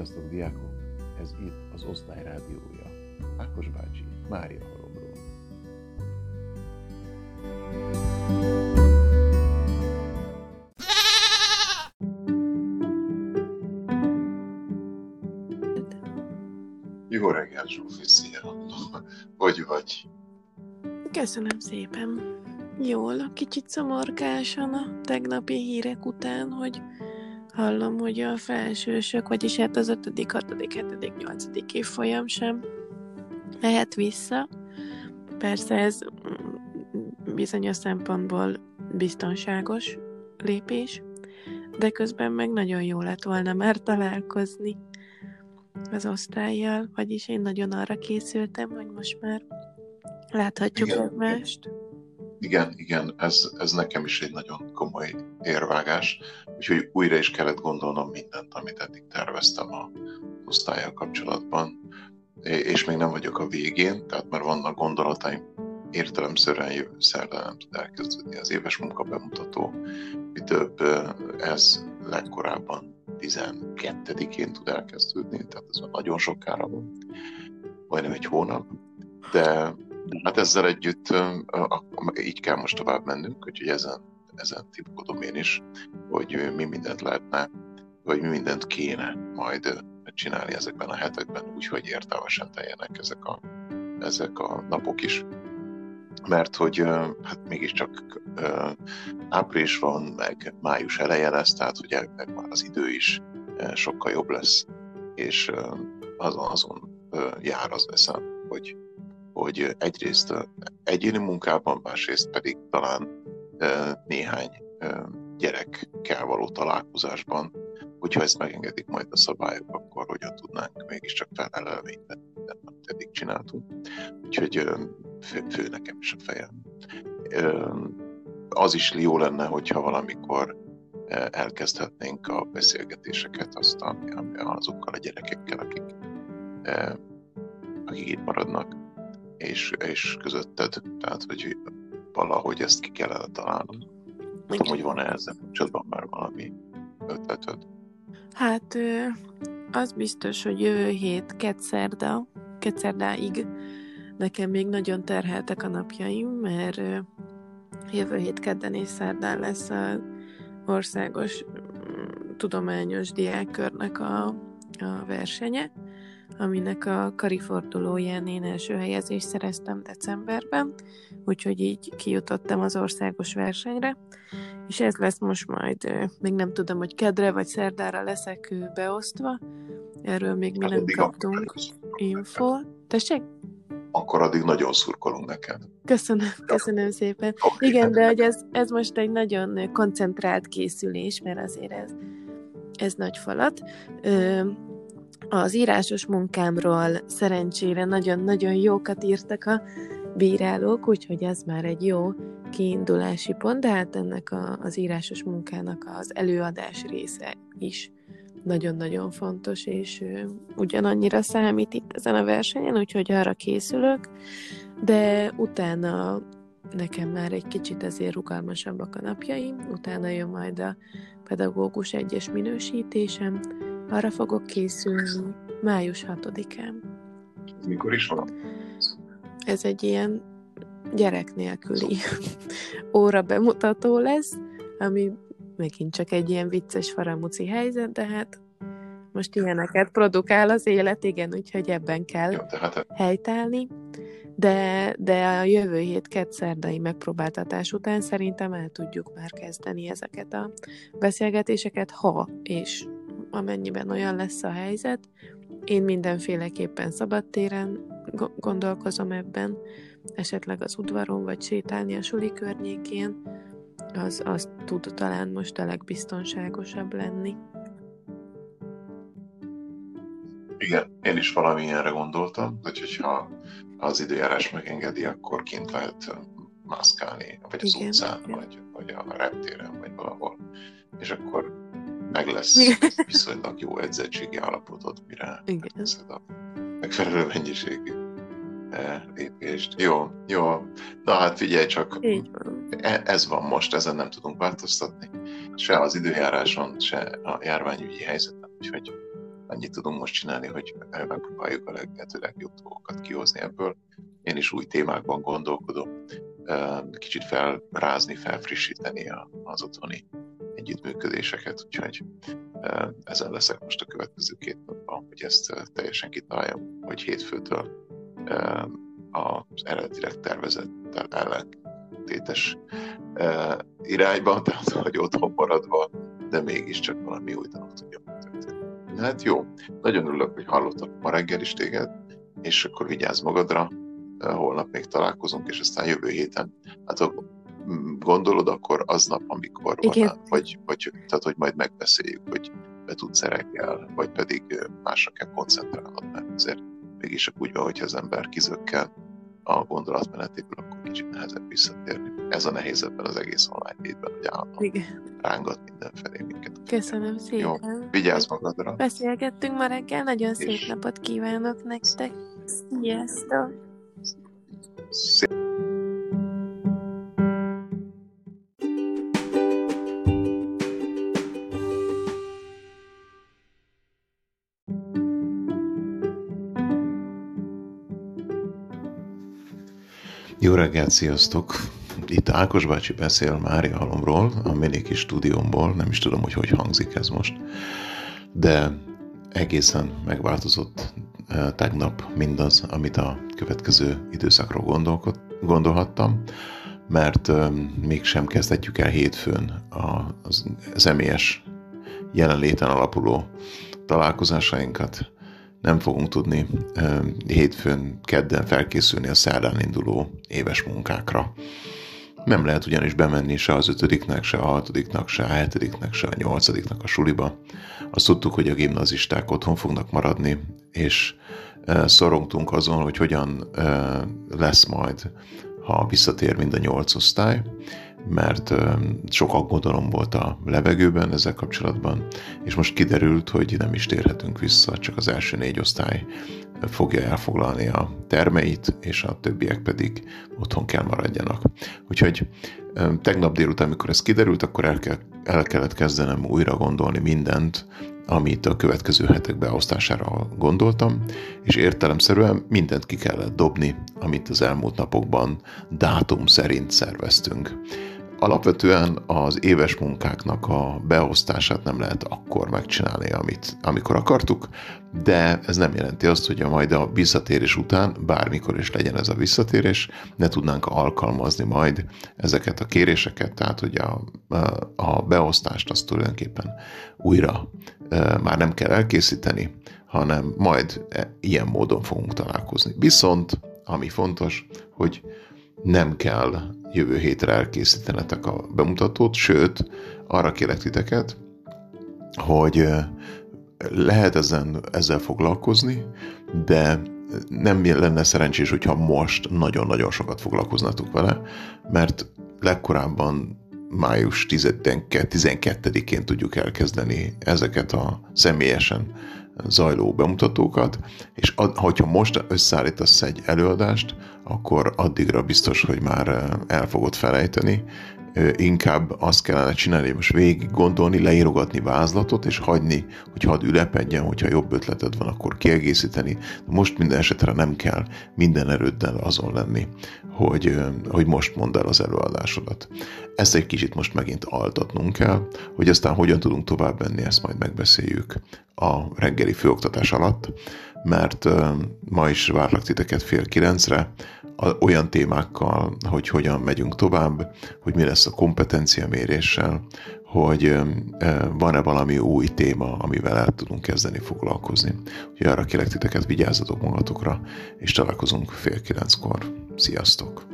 Sziasztok, diákok! Ez itt az Osztály Rádiója. Ákos bácsi, Mária Halomról. Jó reggel, Zsófi, szia! Hogy vagy? Köszönöm szépen. Jól, kicsit szomorkásan a tegnapi hírek után, hogy hallom, hogy a felsősök, vagyis hát az 5., 6., 7., 8. évfolyam sem mehet vissza. Persze ez mm, bizonyos szempontból biztonságos lépés, de közben meg nagyon jó lett volna már találkozni az osztályjal, vagyis én nagyon arra készültem, hogy most már láthatjuk Igen. egymást. Igen, igen, ez, ez nekem is egy nagyon komoly érvágás, úgyhogy újra is kellett gondolnom mindent, amit eddig terveztem a osztályjal kapcsolatban, és még nem vagyok a végén, tehát már vannak gondolataim, értelemszerűen jövő szerdán nem tud elkezdődni az éves munka bemutató, mi több, ez legkorábban 12-én tud elkezdődni, tehát ez már nagyon sokára van, majdnem egy hónap, de Hát ezzel együtt így kell most tovább mennünk, úgyhogy ezen, ezen tipkodom én is, hogy mi mindent lehetne, vagy mi mindent kéne majd csinálni ezekben a hetekben, úgyhogy értelmesen teljenek ezek a, ezek a napok is. Mert hogy hát mégiscsak április van, meg május eleje lesz, tehát ugye meg már az idő is sokkal jobb lesz, és azon, azon jár az eszem, hogy hogy egyrészt egyéni munkában, másrészt pedig talán néhány gyerekkel való találkozásban, hogyha ezt megengedik majd a szabályok, akkor hogyan tudnánk mégiscsak felelelményben mindent, amit eddig csináltunk. Úgyhogy fő, fő nekem is a fejem. Az is jó lenne, hogyha valamikor elkezdhetnénk a beszélgetéseket aztán azokkal a gyerekekkel, akik, akik itt maradnak és, és közötted. Tehát, hogy valahogy ezt ki kellene találnom. Nem tudom, hogy van-e ezzel kapcsolatban már valami ötleted? Hát az biztos, hogy jövő hét kettszerda, kettszerdáig nekem még nagyon terheltek a napjaim, mert jövő hét kedden és szerdán lesz a országos mm, tudományos diákkörnek a, a versenye, aminek a karifordulóján én első helyezést szereztem decemberben, úgyhogy így kijutottam az országos versenyre, és ez lesz most majd, még nem tudom, hogy kedre vagy szerdára leszek beosztva, erről még mi hát nem kaptunk info. Tessék? Akkor addig nagyon szurkolunk neked. Köszönöm, köszönöm szépen. Okay. Igen, de hogy ez, ez most egy nagyon koncentrált készülés, mert azért ez, ez nagy falat. Ö, az írásos munkámról szerencsére nagyon-nagyon jókat írtak a bírálók, úgyhogy ez már egy jó kiindulási pont, de hát ennek a, az írásos munkának az előadás része is nagyon-nagyon fontos, és ugyanannyira számít itt ezen a versenyen, úgyhogy arra készülök, de utána nekem már egy kicsit azért rugalmasabbak a napjaim, utána jön majd a pedagógus egyes minősítésem, arra fogok készülni május 6-án. Mikor is van? Ez egy ilyen gyerek nélküli óra bemutató lesz, ami megint csak egy ilyen vicces faramuci helyzet, de hát most ilyeneket produkál az élet, igen, úgyhogy ebben kell Jó, hát... helytállni. De, de a jövő hét kettszerdai megpróbáltatás után szerintem el tudjuk már kezdeni ezeket a beszélgetéseket, ha és amennyiben olyan lesz a helyzet. Én mindenféleképpen szabadtéren gondolkozom ebben, esetleg az udvaron, vagy sétálni a suli környékén, az, az tud talán most a legbiztonságosabb lenni. Igen, én is valamilyenre gondoltam, hogy hogyha az időjárás megengedi, akkor kint lehet mászkálni, vagy az Igen, utcán, igen. vagy, vagy a reptéren, vagy valahol. És akkor meg lesz viszonylag jó edzettségi állapotod, mire megteszed a megfelelő mennyiségű eh, lépést. Jó, jó. Na hát figyelj csak, e, ez van most, ezen nem tudunk változtatni. Se az időjáráson, se a járványügyi helyzeten, úgyhogy annyit tudunk most csinálni, hogy megpróbáljuk a lehető legjobb dolgokat kihozni ebből. Én is új témákban gondolkodom, kicsit felrázni, felfrissíteni az otthoni együttműködéseket, úgyhogy ezen leszek most a következő két napban, hogy ezt teljesen kitaláljam, hogy hétfőtől az eredetileg tervezett ellentétes irányba, tehát hogy otthon maradva, de mégiscsak valami új dolog tudja történni. Hát jó, nagyon örülök, hogy hallottak ma reggel is téged, és akkor vigyázz magadra, holnap még találkozunk, és aztán jövő héten, hát gondolod, akkor aznap, amikor Igen. van, vagy, vagy tehát, hogy majd megbeszéljük, hogy be tudsz reggel, vagy pedig másra kell koncentrálnod, mert azért mégis úgy van, hogyha az ember kizökkel a gondolatmenetéből, akkor kicsit nehezebb visszatérni. Ez a nehéz ebben az egész online létben, hogy állandóan rángat mindenfelé minket. Köszönöm szépen. Jó, vigyázz magadra. Beszélgettünk ma reggel, nagyon szép És... napot kívánok nektek. Sziasztok! Szép. Jó reggelt, sziasztok! Itt Ákos bácsi beszél Mária Halomról, a mini kis stúdiómból, nem is tudom, hogy hogy hangzik ez most, de egészen megváltozott eh, tegnap mindaz, amit a következő időszakról gondolhattam, mert eh, mégsem kezdhetjük el hétfőn az személyes jelenléten alapuló találkozásainkat, nem fogunk tudni hétfőn, kedden felkészülni a szerdán induló éves munkákra. Nem lehet ugyanis bemenni se az ötödiknek, se a hatodiknak, se a hetediknek, se a nyolcadiknak a suliba. Azt tudtuk, hogy a gimnazisták otthon fognak maradni, és szorongtunk azon, hogy hogyan lesz majd, ha visszatér mind a nyolc osztály, mert sok aggodalom volt a levegőben ezzel kapcsolatban, és most kiderült, hogy nem is térhetünk vissza, csak az első négy osztály fogja elfoglalni a termeit, és a többiek pedig otthon kell maradjanak. Úgyhogy tegnap délután, amikor ez kiderült, akkor el, kell, el kellett kezdenem újra gondolni mindent, amit a következő hetek beosztására gondoltam, és értelemszerűen mindent ki kellett dobni, amit az elmúlt napokban dátum szerint szerveztünk alapvetően az éves munkáknak a beosztását nem lehet akkor megcsinálni, amit, amikor akartuk, de ez nem jelenti azt, hogy a majd a visszatérés után, bármikor is legyen ez a visszatérés, ne tudnánk alkalmazni majd ezeket a kéréseket, tehát hogy a, a beosztást azt tulajdonképpen újra e, már nem kell elkészíteni, hanem majd e, ilyen módon fogunk találkozni. Viszont, ami fontos, hogy nem kell jövő hétre elkészítenetek a bemutatót, sőt, arra kérek titeket, hogy lehet ezen, ezzel foglalkozni, de nem lenne szerencsés, hogyha most nagyon-nagyon sokat foglalkoznatok vele, mert legkorábban május 12-én tudjuk elkezdeni ezeket a személyesen zajló bemutatókat, és ad, hogyha most összeállítasz egy előadást, akkor addigra biztos, hogy már el fogod felejteni, inkább azt kellene csinálni, hogy most végig gondolni, leírogatni vázlatot, és hagyni, hogy hadd ülepedjen, hogyha jobb ötleted van, akkor kiegészíteni. De most minden esetre nem kell minden erőddel azon lenni, hogy, hogy most mondd el az előadásodat. Ezt egy kicsit most megint altatnunk kell, hogy aztán hogyan tudunk tovább menni, ezt majd megbeszéljük a reggeli főoktatás alatt, mert ma is várlak titeket fél kilencre, olyan témákkal, hogy hogyan megyünk tovább, hogy mi lesz a kompetencia méréssel, hogy van-e valami új téma, amivel el tudunk kezdeni foglalkozni. Úgyhogy arra kérek titeket, vigyázzatok magatokra, és találkozunk fél kilenckor. Sziasztok!